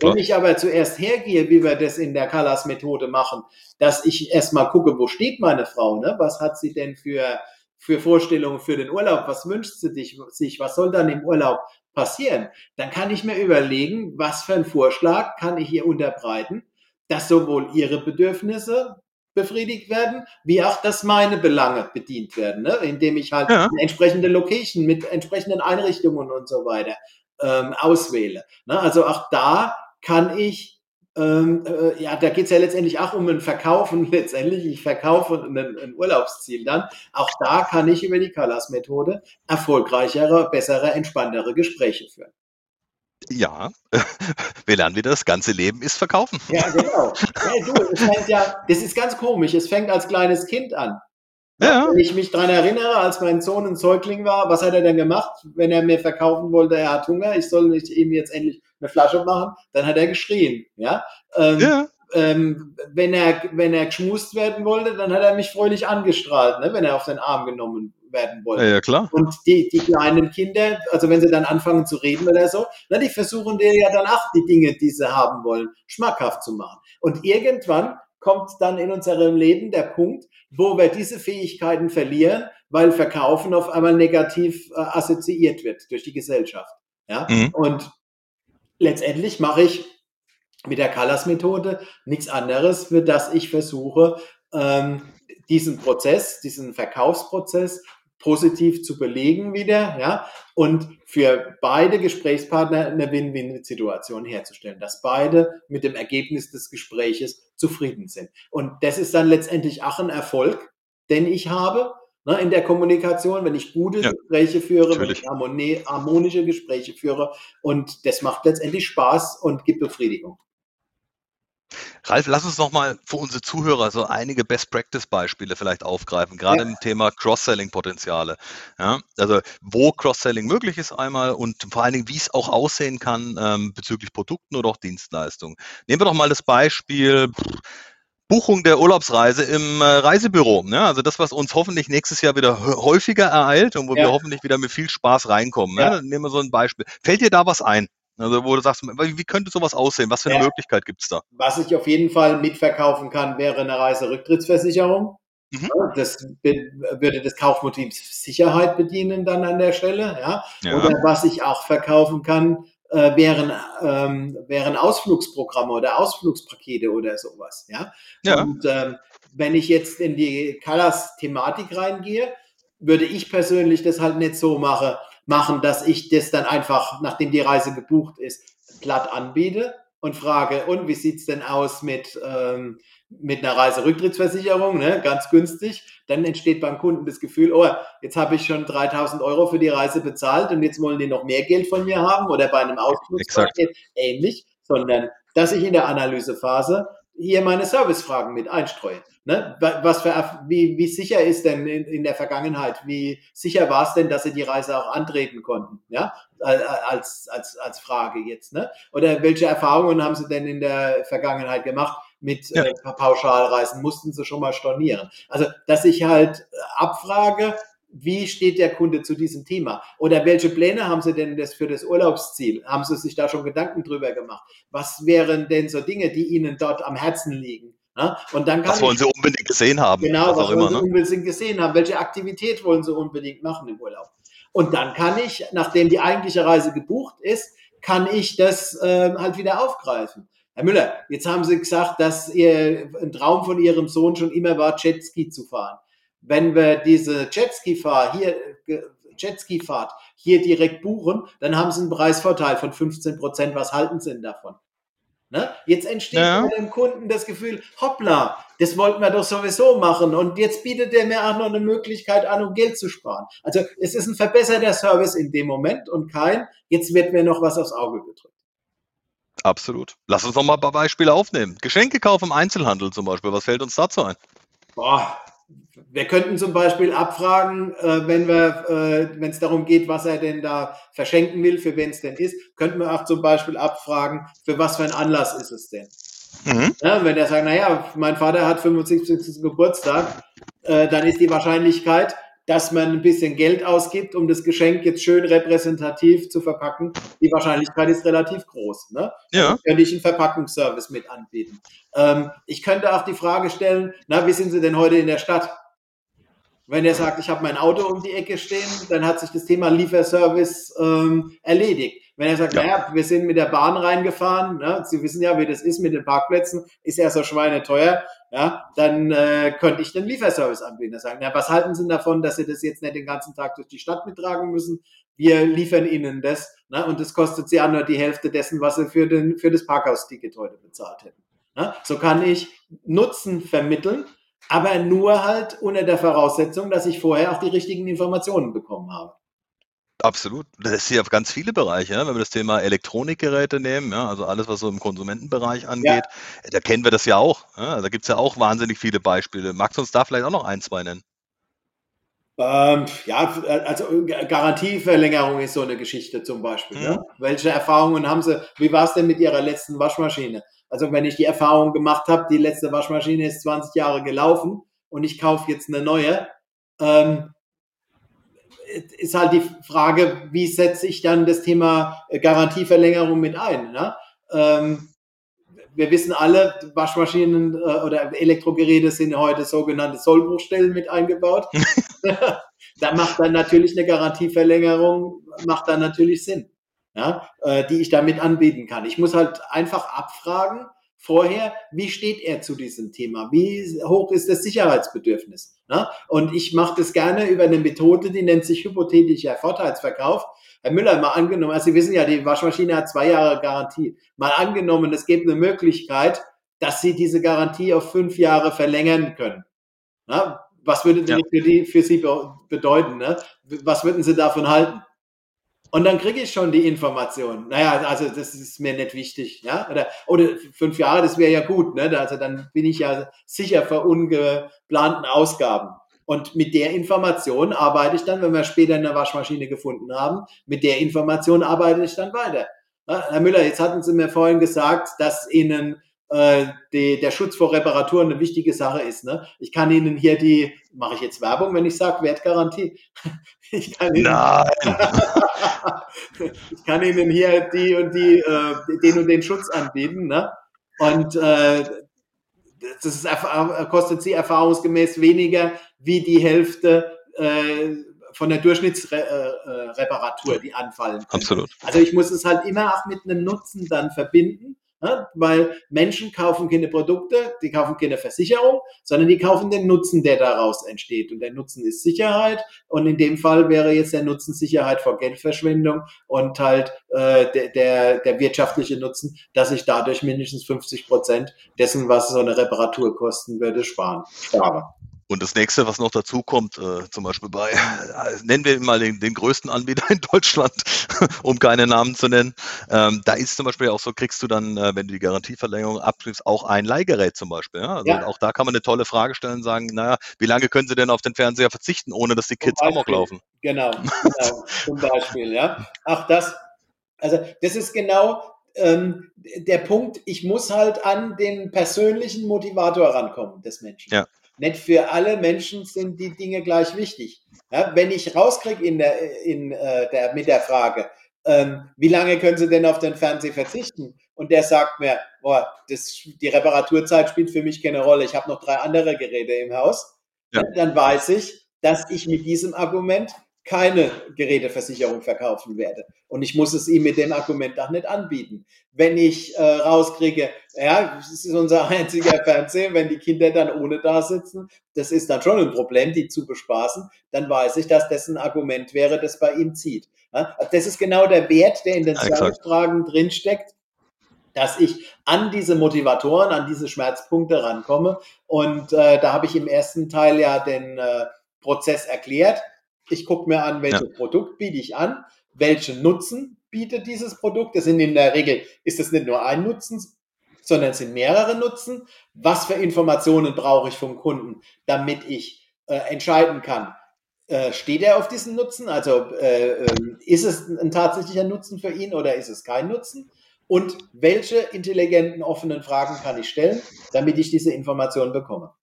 Wenn ich aber zuerst hergehe, wie wir das in der Callas-Methode machen, dass ich erstmal gucke, wo steht meine Frau, ne? was hat sie denn für, für Vorstellungen für den Urlaub, was wünscht sie sich, was soll dann im Urlaub passieren, dann kann ich mir überlegen, was für einen Vorschlag kann ich ihr unterbreiten, dass sowohl ihre Bedürfnisse befriedigt werden, wie auch, dass meine Belange bedient werden, ne? indem ich halt ja. entsprechende Location mit entsprechenden Einrichtungen und so weiter ähm, auswähle. Ne? Also auch da kann ich ähm, äh, ja, da geht es ja letztendlich auch um ein Verkaufen. [LAUGHS] Letztendlich, ich verkaufe ein, ein Urlaubsziel dann. Auch da kann ich über die Callas-Methode erfolgreichere, bessere, entspanntere Gespräche führen. Ja, [LAUGHS] wir lernen wieder, das ganze Leben ist Verkaufen. Ja, genau. Ja, du, es fängt ja, das ist ganz komisch. Es fängt als kleines Kind an. Ja. Wenn ich mich daran erinnere, als mein Sohn ein Säugling war, was hat er denn gemacht, wenn er mir verkaufen wollte, er hat Hunger, ich soll nicht ihm jetzt endlich eine Flasche machen, dann hat er geschrien. Ja. Ähm, ja. Ähm, wenn er wenn er geschmust werden wollte, dann hat er mich fröhlich angestrahlt, ne, wenn er auf den Arm genommen werden wollte. Ja, klar. Und die, die kleinen Kinder, also wenn sie dann anfangen zu reden oder so, na, die versuchen dir ja dann auch die Dinge, die sie haben wollen, schmackhaft zu machen. Und irgendwann kommt dann in unserem Leben der Punkt, wo wir diese Fähigkeiten verlieren, weil Verkaufen auf einmal negativ äh, assoziiert wird durch die Gesellschaft. Ja? Mhm. Und letztendlich mache ich mit der Callas-Methode nichts anderes, für das ich versuche, ähm, diesen Prozess, diesen Verkaufsprozess positiv zu belegen wieder, ja, und für beide Gesprächspartner eine Win-Win-Situation herzustellen, dass beide mit dem Ergebnis des Gespräches zufrieden sind. Und das ist dann letztendlich auch ein Erfolg, den ich habe ne, in der Kommunikation, wenn ich gute ja, Gespräche führe, natürlich. wenn ich harmonische Gespräche führe. Und das macht letztendlich Spaß und gibt Befriedigung. Ralf, lass uns noch mal für unsere Zuhörer so einige Best-Practice-Beispiele vielleicht aufgreifen, gerade ja. im Thema Cross-Selling-Potenziale. Ja, also wo Cross-Selling möglich ist einmal und vor allen Dingen, wie es auch aussehen kann ähm, bezüglich Produkten oder auch Dienstleistungen. Nehmen wir doch mal das Beispiel Buchung der Urlaubsreise im äh, Reisebüro. Ne? Also das, was uns hoffentlich nächstes Jahr wieder häufiger ereilt und wo ja. wir hoffentlich wieder mit viel Spaß reinkommen. Ne? Nehmen wir so ein Beispiel. Fällt dir da was ein? Also wo du sagst, wie könnte sowas aussehen? Was für eine ja. Möglichkeit gibt es da? Was ich auf jeden Fall mitverkaufen kann, wäre eine Reiserücktrittsversicherung. Mhm. Das würde das Kaufmotiv Sicherheit bedienen dann an der Stelle. Ja? ja. Oder was ich auch verkaufen kann, äh, wären, ähm, wären Ausflugsprogramme oder Ausflugspakete oder sowas. Ja? ja. Und ähm, wenn ich jetzt in die Colors-Thematik reingehe, würde ich persönlich das halt nicht so mache, machen, dass ich das dann einfach, nachdem die Reise gebucht ist, glatt anbiete und frage, und wie sieht's denn aus mit, ähm, mit einer Reiserücktrittsversicherung, ne, ganz günstig, dann entsteht beim Kunden das Gefühl, oh, jetzt habe ich schon 3000 Euro für die Reise bezahlt und jetzt wollen die noch mehr Geld von mir haben oder bei einem Ausflugspaket ähnlich, sondern dass ich in der Analysephase hier meine Servicefragen mit einstreue. Ne? Was für, wie, wie sicher ist denn in, in der Vergangenheit, wie sicher war es denn, dass Sie die Reise auch antreten konnten? Ja, als, als, als Frage jetzt. Ne? Oder welche Erfahrungen haben Sie denn in der Vergangenheit gemacht? Mit ja. äh, Pauschalreisen, mussten sie schon mal stornieren. Also, dass ich halt äh, abfrage, wie steht der Kunde zu diesem Thema? Oder welche Pläne haben Sie denn das für das Urlaubsziel? Haben Sie sich da schon Gedanken drüber gemacht? Was wären denn so Dinge, die Ihnen dort am Herzen liegen? Ja? Und dann was wollen Sie unbedingt gesehen haben? Genau, was, was wollen immer, Sie ne? unbedingt gesehen haben? Welche Aktivität wollen Sie unbedingt machen im Urlaub? Und dann kann ich, nachdem die eigentliche Reise gebucht ist, kann ich das äh, halt wieder aufgreifen. Herr Müller, jetzt haben Sie gesagt, dass ihr, ein Traum von Ihrem Sohn schon immer war, Jetski zu fahren. Wenn wir diese Jetski-Fahrt hier, Jetski-Fahrt hier direkt buchen, dann haben Sie einen Preisvorteil von 15 Prozent. Was halten Sie denn davon? Ne? Jetzt entsteht ja. bei dem Kunden das Gefühl, hoppla, das wollten wir doch sowieso machen und jetzt bietet er mir auch noch eine Möglichkeit an, um Geld zu sparen. Also es ist ein verbesserter Service in dem Moment und kein, jetzt wird mir noch was aufs Auge gedrückt. Absolut. Lass uns noch mal ein paar Beispiele aufnehmen. Geschenkekauf im Einzelhandel zum Beispiel. Was fällt uns dazu ein? Boah, wir könnten zum Beispiel abfragen, äh, wenn wir, äh, wenn es darum geht, was er denn da verschenken will, für wen es denn ist, könnten wir auch zum Beispiel abfragen, für was für ein Anlass ist es denn. Mhm. Ja, wenn er sagt, naja, mein Vater hat 75. Geburtstag, äh, dann ist die Wahrscheinlichkeit, dass man ein bisschen Geld ausgibt, um das Geschenk jetzt schön repräsentativ zu verpacken, die Wahrscheinlichkeit ist relativ groß. Ne? Ja. Also könnte ich einen Verpackungsservice mit anbieten. Ähm, ich könnte auch die Frage stellen, na, wie sind Sie denn heute in der Stadt? Wenn er sagt, ich habe mein Auto um die Ecke stehen, dann hat sich das Thema Lieferservice ähm, erledigt. Wenn er sagt, ja. naja, wir sind mit der Bahn reingefahren, ne? Sie wissen ja, wie das ist mit den Parkplätzen, ist ja so schweineteuer, ja, dann äh, könnte ich den Lieferservice anbieten. Sagen, na, was halten Sie davon, dass Sie das jetzt nicht den ganzen Tag durch die Stadt mittragen müssen? Wir liefern Ihnen das ne? und das kostet Sie auch nur die Hälfte dessen, was Sie für, den, für das Parkhausticket heute bezahlt hätten. Ne? So kann ich Nutzen vermitteln, aber nur halt unter der Voraussetzung, dass ich vorher auch die richtigen Informationen bekommen habe. Absolut. Das ist hier auf ganz viele Bereiche. Ne? Wenn wir das Thema Elektronikgeräte nehmen, ja, also alles, was so im Konsumentenbereich angeht, ja. da kennen wir das ja auch. Ja? Da gibt es ja auch wahnsinnig viele Beispiele. Magst du uns da vielleicht auch noch ein, zwei nennen? Ähm, ja, also Garantieverlängerung ist so eine Geschichte zum Beispiel. Mhm. Ne? Welche Erfahrungen haben Sie? Wie war es denn mit Ihrer letzten Waschmaschine? Also wenn ich die Erfahrung gemacht habe, die letzte Waschmaschine ist 20 Jahre gelaufen und ich kaufe jetzt eine neue, ähm, ist halt die Frage, wie setze ich dann das Thema Garantieverlängerung mit ein? Ne? Ähm, wir wissen alle, Waschmaschinen äh, oder Elektrogeräte sind heute sogenannte Sollbruchstellen mit eingebaut. [LAUGHS] da macht dann natürlich eine Garantieverlängerung, macht dann natürlich Sinn, ja? äh, die ich damit anbieten kann. Ich muss halt einfach abfragen, vorher, wie steht er zu diesem Thema? Wie hoch ist das Sicherheitsbedürfnis? Ne? Und ich mache das gerne über eine Methode, die nennt sich hypothetischer Vorteilsverkauf. Herr Müller, mal angenommen, also Sie wissen ja, die Waschmaschine hat zwei Jahre Garantie. Mal angenommen, es gibt eine Möglichkeit, dass Sie diese Garantie auf fünf Jahre verlängern können. Ne? Was würde ja. für, die, für Sie bedeuten? Ne? Was würden Sie davon halten? Und dann kriege ich schon die Information. Naja, also das ist mir nicht wichtig. Ja? Oder, oder fünf Jahre, das wäre ja gut. Ne? Also dann bin ich ja sicher vor ungeplanten Ausgaben. Und mit der Information arbeite ich dann, wenn wir später eine Waschmaschine gefunden haben, mit der Information arbeite ich dann weiter. Ja, Herr Müller, jetzt hatten Sie mir vorhin gesagt, dass Ihnen äh, die, der Schutz vor Reparaturen eine wichtige Sache ist. Ne? Ich kann Ihnen hier die, mache ich jetzt Werbung, wenn ich sage Wertgarantie? [LAUGHS] Ich kann Ihnen, Nein. [LAUGHS] ich kann Ihnen hier die und die, äh, den und den Schutz anbieten. Ne? Und äh, das ist, kostet Sie erfahrungsgemäß weniger wie die Hälfte äh, von der Durchschnittsreparatur, die anfallen. Absolut. Also ich muss es halt immer auch mit einem Nutzen dann verbinden Ja? Weil Menschen kaufen keine Produkte, die kaufen keine Versicherung, sondern die kaufen den Nutzen, der daraus entsteht. Und der Nutzen ist Sicherheit. Und in dem Fall wäre jetzt der Nutzen Sicherheit vor Geldverschwendung und halt äh, der, der, der wirtschaftliche Nutzen, dass ich dadurch mindestens 50 Prozent dessen, was so eine Reparatur kosten würde, sparen. spare. Und das nächste, was noch dazu kommt, äh, zum Beispiel bei, äh, nennen wir mal den, den größten Anbieter in Deutschland, [LAUGHS] um keine Namen zu nennen, ähm, da ist zum Beispiel auch so, kriegst du dann, äh, wenn du die Garantieverlängerung abgibst, auch ein Leihgerät zum Beispiel. Ja? Also ja. auch da kann man eine tolle Frage stellen und sagen, naja, wie lange können sie denn auf den Fernseher verzichten, ohne dass die Kids Amok laufen? Genau, [LAUGHS] genau, zum Beispiel, ja. Auch das, also das ist genau ähm, der Punkt, ich muss halt an den persönlichen Motivator rankommen des Menschen. Ja. Nicht für alle Menschen sind die Dinge gleich wichtig. Ja, wenn ich rauskriege in der, in, äh, der, mit der Frage, ähm, wie lange können Sie denn auf den Fernseher verzichten? Und der sagt mir, boah, das, die Reparaturzeit spielt für mich keine Rolle. Ich habe noch drei andere Geräte im Haus. Ja. Dann weiß ich, dass ich mit diesem Argument keine Geräteversicherung verkaufen werde. Und ich muss es ihm mit dem Argument auch nicht anbieten. Wenn ich äh, rauskriege, ja, das ist unser [LAUGHS] einziger Fernseher, wenn die Kinder dann ohne da sitzen, das ist dann schon ein Problem, die zu bespaßen, dann weiß ich, dass das ein Argument wäre, das bei ihm zieht. Ja, das ist genau der Wert, der in den Servicefragen drinsteckt, dass ich an diese Motivatoren, an diese Schmerzpunkte rankomme. Und äh, da habe ich im ersten Teil ja den äh, Prozess erklärt ich gucke mir an, welches ja. Produkt biete ich an, welchen Nutzen bietet dieses Produkt. Das sind in der Regel, ist es nicht nur ein Nutzen, sondern es sind mehrere Nutzen. Was für Informationen brauche ich vom Kunden, damit ich äh, entscheiden kann, äh, steht er auf diesen Nutzen? Also äh, ähm, ist es ein tatsächlicher Nutzen für ihn oder ist es kein Nutzen? Und welche intelligenten, offenen Fragen kann ich stellen, damit ich diese Informationen bekomme?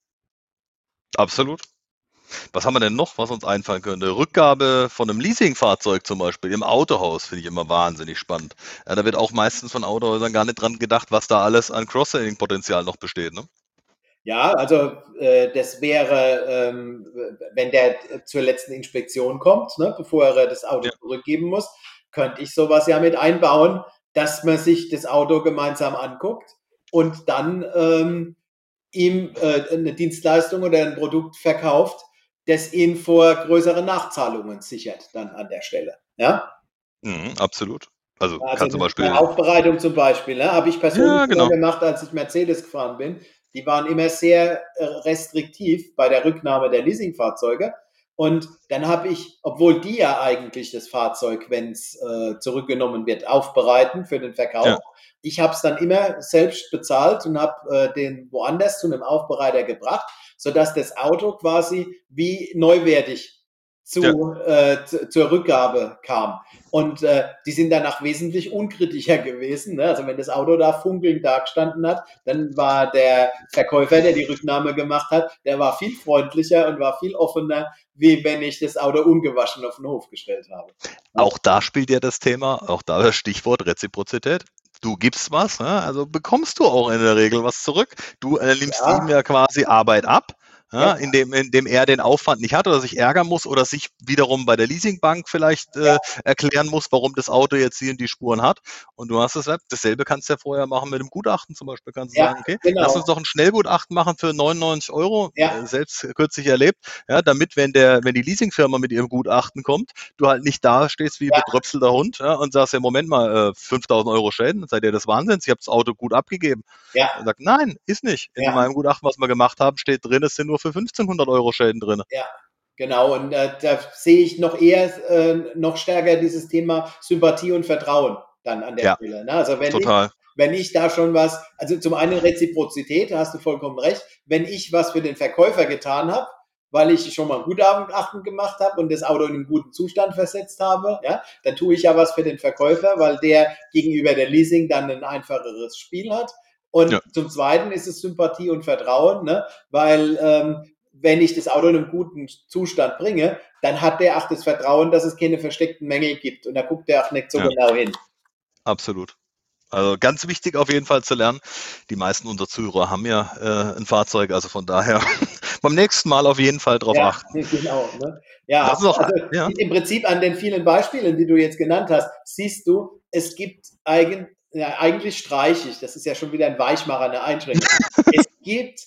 Absolut. Was haben wir denn noch, was uns einfallen könnte? Rückgabe von einem Leasingfahrzeug zum Beispiel im Autohaus finde ich immer wahnsinnig spannend. Ja, da wird auch meistens von Autohäusern gar nicht dran gedacht, was da alles an Cross-Selling-Potenzial noch besteht. Ne? Ja, also äh, das wäre, ähm, wenn der zur letzten Inspektion kommt, ne, bevor er das Auto ja. zurückgeben muss, könnte ich sowas ja mit einbauen, dass man sich das Auto gemeinsam anguckt und dann ähm, ihm äh, eine Dienstleistung oder ein Produkt verkauft, das ihn vor größeren Nachzahlungen sichert dann an der Stelle. Ja? Mhm, absolut. Also, also kann zum Beispiel. Aufbereitung zum Beispiel, ne, habe ich persönlich ja, genau. gemacht, als ich Mercedes gefahren bin. Die waren immer sehr äh, restriktiv bei der Rücknahme der Leasingfahrzeuge. Und dann habe ich, obwohl die ja eigentlich das Fahrzeug, wenn es äh, zurückgenommen wird, aufbereiten für den Verkauf, ja. ich habe es dann immer selbst bezahlt und habe äh, den woanders zu einem Aufbereiter gebracht sodass das Auto quasi wie neuwertig zu, ja. äh, zu, zur Rückgabe kam. Und äh, die sind danach wesentlich unkritischer [LAUGHS] gewesen. Ne? Also wenn das Auto da funkelnd da gestanden hat, dann war der Verkäufer, der die Rücknahme gemacht hat, der war viel freundlicher und war viel offener, wie wenn ich das Auto ungewaschen auf den Hof gestellt habe. Auch da spielt ja das Thema, auch da das Stichwort Reziprozität du gibst was, ne? also bekommst du auch in der Regel was zurück. Du äh, nimmst ja. ihm ja quasi Arbeit ab ja, indem, indem er den Aufwand nicht hat oder sich ärgern muss oder sich wiederum bei der Leasingbank vielleicht äh, erklären muss, warum das Auto jetzt hier in die Spuren hat. Und du hast das, dasselbe kannst du ja vorher machen mit dem Gutachten zum Beispiel. Kannst du sagen, okay, genau. lass uns doch ein Schnellgutachten machen für 99 Euro, äh, selbst kürzlich erlebt, ja, damit, wenn der, wenn die Leasingfirma mit ihrem Gutachten kommt, du halt nicht da stehst wie betröpselter Hund ja, und sagst ja, Moment mal, äh, 5000 Euro Schäden, seid ihr das Wahnsinns, ich habe das Auto gut abgegeben. Ja. Er sagt, nein, ist nicht. In meinem Gutachten, was wir gemacht haben, steht drin, es sind nur für 1500 Euro Schäden drin. Ja, genau. Und äh, da sehe ich noch eher, äh, noch stärker dieses Thema Sympathie und Vertrauen dann an der ja, Stelle. Ne? Also wenn total. Ich, wenn ich da schon was, also zum einen Reziprozität, da hast du vollkommen recht, wenn ich was für den Verkäufer getan habe, weil ich schon mal ein Gutachten gemacht habe und das Auto in einen guten Zustand versetzt habe, ja, dann tue ich ja was für den Verkäufer, weil der gegenüber der Leasing dann ein einfacheres Spiel hat. Und ja. zum Zweiten ist es Sympathie und Vertrauen, ne? weil ähm, wenn ich das Auto in einem guten Zustand bringe, dann hat der auch das Vertrauen, dass es keine versteckten Mängel gibt. Und da guckt der auch nicht so ja. genau hin. Absolut. Also ganz wichtig auf jeden Fall zu lernen. Die meisten unserer Zuhörer haben ja äh, ein Fahrzeug, also von daher [LAUGHS] beim nächsten Mal auf jeden Fall drauf ja, achten. [LAUGHS] Genau, ne? Ja, also, ja, im Prinzip an den vielen Beispielen, die du jetzt genannt hast, siehst du, es gibt eigen, ja, eigentlich streiche ich, das ist ja schon wieder ein Weichmacher, eine Einschränkung. [LAUGHS] es gibt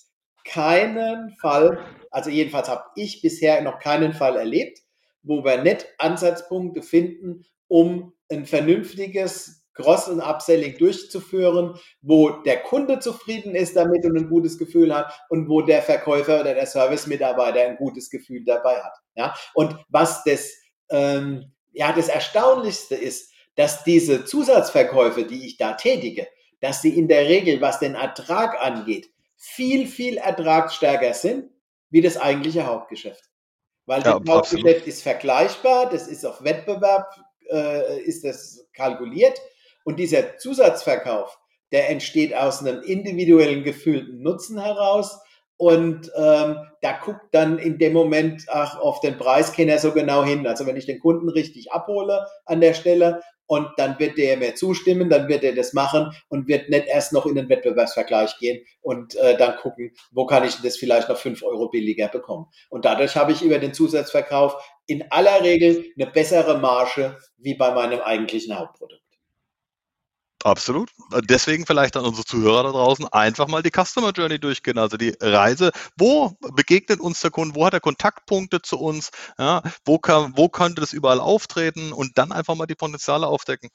keinen Fall, also jedenfalls habe ich bisher noch keinen Fall erlebt, wo wir nicht Ansatzpunkte finden, um ein vernünftiges Cross- und Upselling durchzuführen, wo der Kunde zufrieden ist damit und ein gutes Gefühl hat und wo der Verkäufer oder der Service-Mitarbeiter ein gutes Gefühl dabei hat. Ja? Und was das, ähm, ja, das Erstaunlichste ist, dass diese Zusatzverkäufe, die ich da tätige, dass sie in der Regel, was den Ertrag angeht, viel, viel ertragsstärker sind wie das eigentliche Hauptgeschäft. Weil ja, das Hauptgeschäft absolut. ist vergleichbar, das ist auf Wettbewerb, äh, ist das kalkuliert und dieser Zusatzverkauf, der entsteht aus einem individuellen gefühlten Nutzen heraus. Und ähm, da guckt dann in dem Moment ach, auf den Preiskenner so genau hin. Also wenn ich den Kunden richtig abhole an der Stelle und dann wird der mir zustimmen, dann wird er das machen und wird nicht erst noch in den Wettbewerbsvergleich gehen und äh, dann gucken, wo kann ich das vielleicht noch fünf Euro billiger bekommen. Und dadurch habe ich über den Zusatzverkauf in aller Regel eine bessere Marge wie bei meinem eigentlichen Hauptprodukt. Absolut. Deswegen vielleicht an unsere Zuhörer da draußen einfach mal die Customer Journey durchgehen, also die Reise. Wo begegnet uns der Kunde? Wo hat er Kontaktpunkte zu uns? Ja, wo, kann, wo könnte das überall auftreten? Und dann einfach mal die Potenziale aufdecken.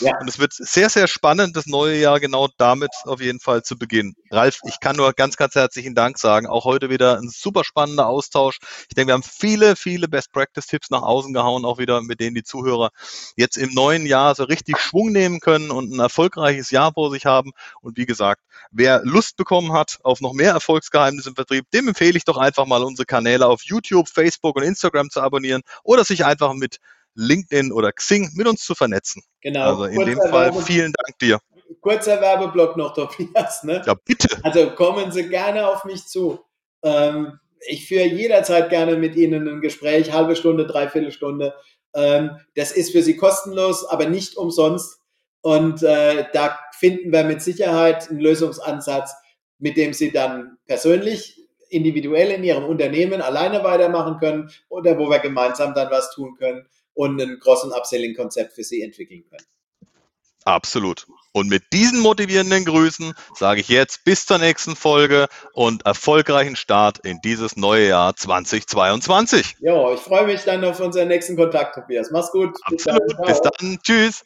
Ja. Und es wird sehr, sehr spannend, das neue Jahr genau damit auf jeden Fall zu beginnen. Ralf, ich kann nur ganz, ganz herzlichen Dank sagen. Auch heute wieder ein super spannender Austausch. Ich denke, wir haben viele, viele Best Practice Tipps nach außen gehauen, auch wieder mit denen die Zuhörer jetzt im neuen Jahr so richtig Schwung nehmen können und ein erfolgreiches Jahr vor sich haben. Und wie gesagt, wer Lust bekommen hat auf noch mehr Erfolgsgeheimnisse im Vertrieb, dem empfehle ich doch einfach mal unsere Kanäle auf YouTube, Facebook und Instagram zu abonnieren oder sich einfach mit LinkedIn oder Xing mit uns zu vernetzen. Genau. Also in dem Fall vielen Dank dir. Kurzer Werbeblock noch, Tobias. Ne? Ja, bitte. Also kommen Sie gerne auf mich zu. Ähm, ich führe jederzeit gerne mit Ihnen ein Gespräch, halbe Stunde, dreiviertel Stunde. Ähm, das ist für Sie kostenlos, aber nicht umsonst. Und äh, da finden wir mit Sicherheit einen Lösungsansatz, mit dem Sie dann persönlich, individuell in Ihrem Unternehmen alleine weitermachen können oder wo wir gemeinsam dann was tun können und ein Cross- Upselling-Konzept für Sie entwickeln können. Absolut. Und mit diesen motivierenden Grüßen sage ich jetzt bis zur nächsten Folge und erfolgreichen Start in dieses neue Jahr 2022. Ja, ich freue mich dann auf unseren nächsten Kontakt, Tobias. Mach's gut. Absolut. Bis dann. Bis dann. Tschüss.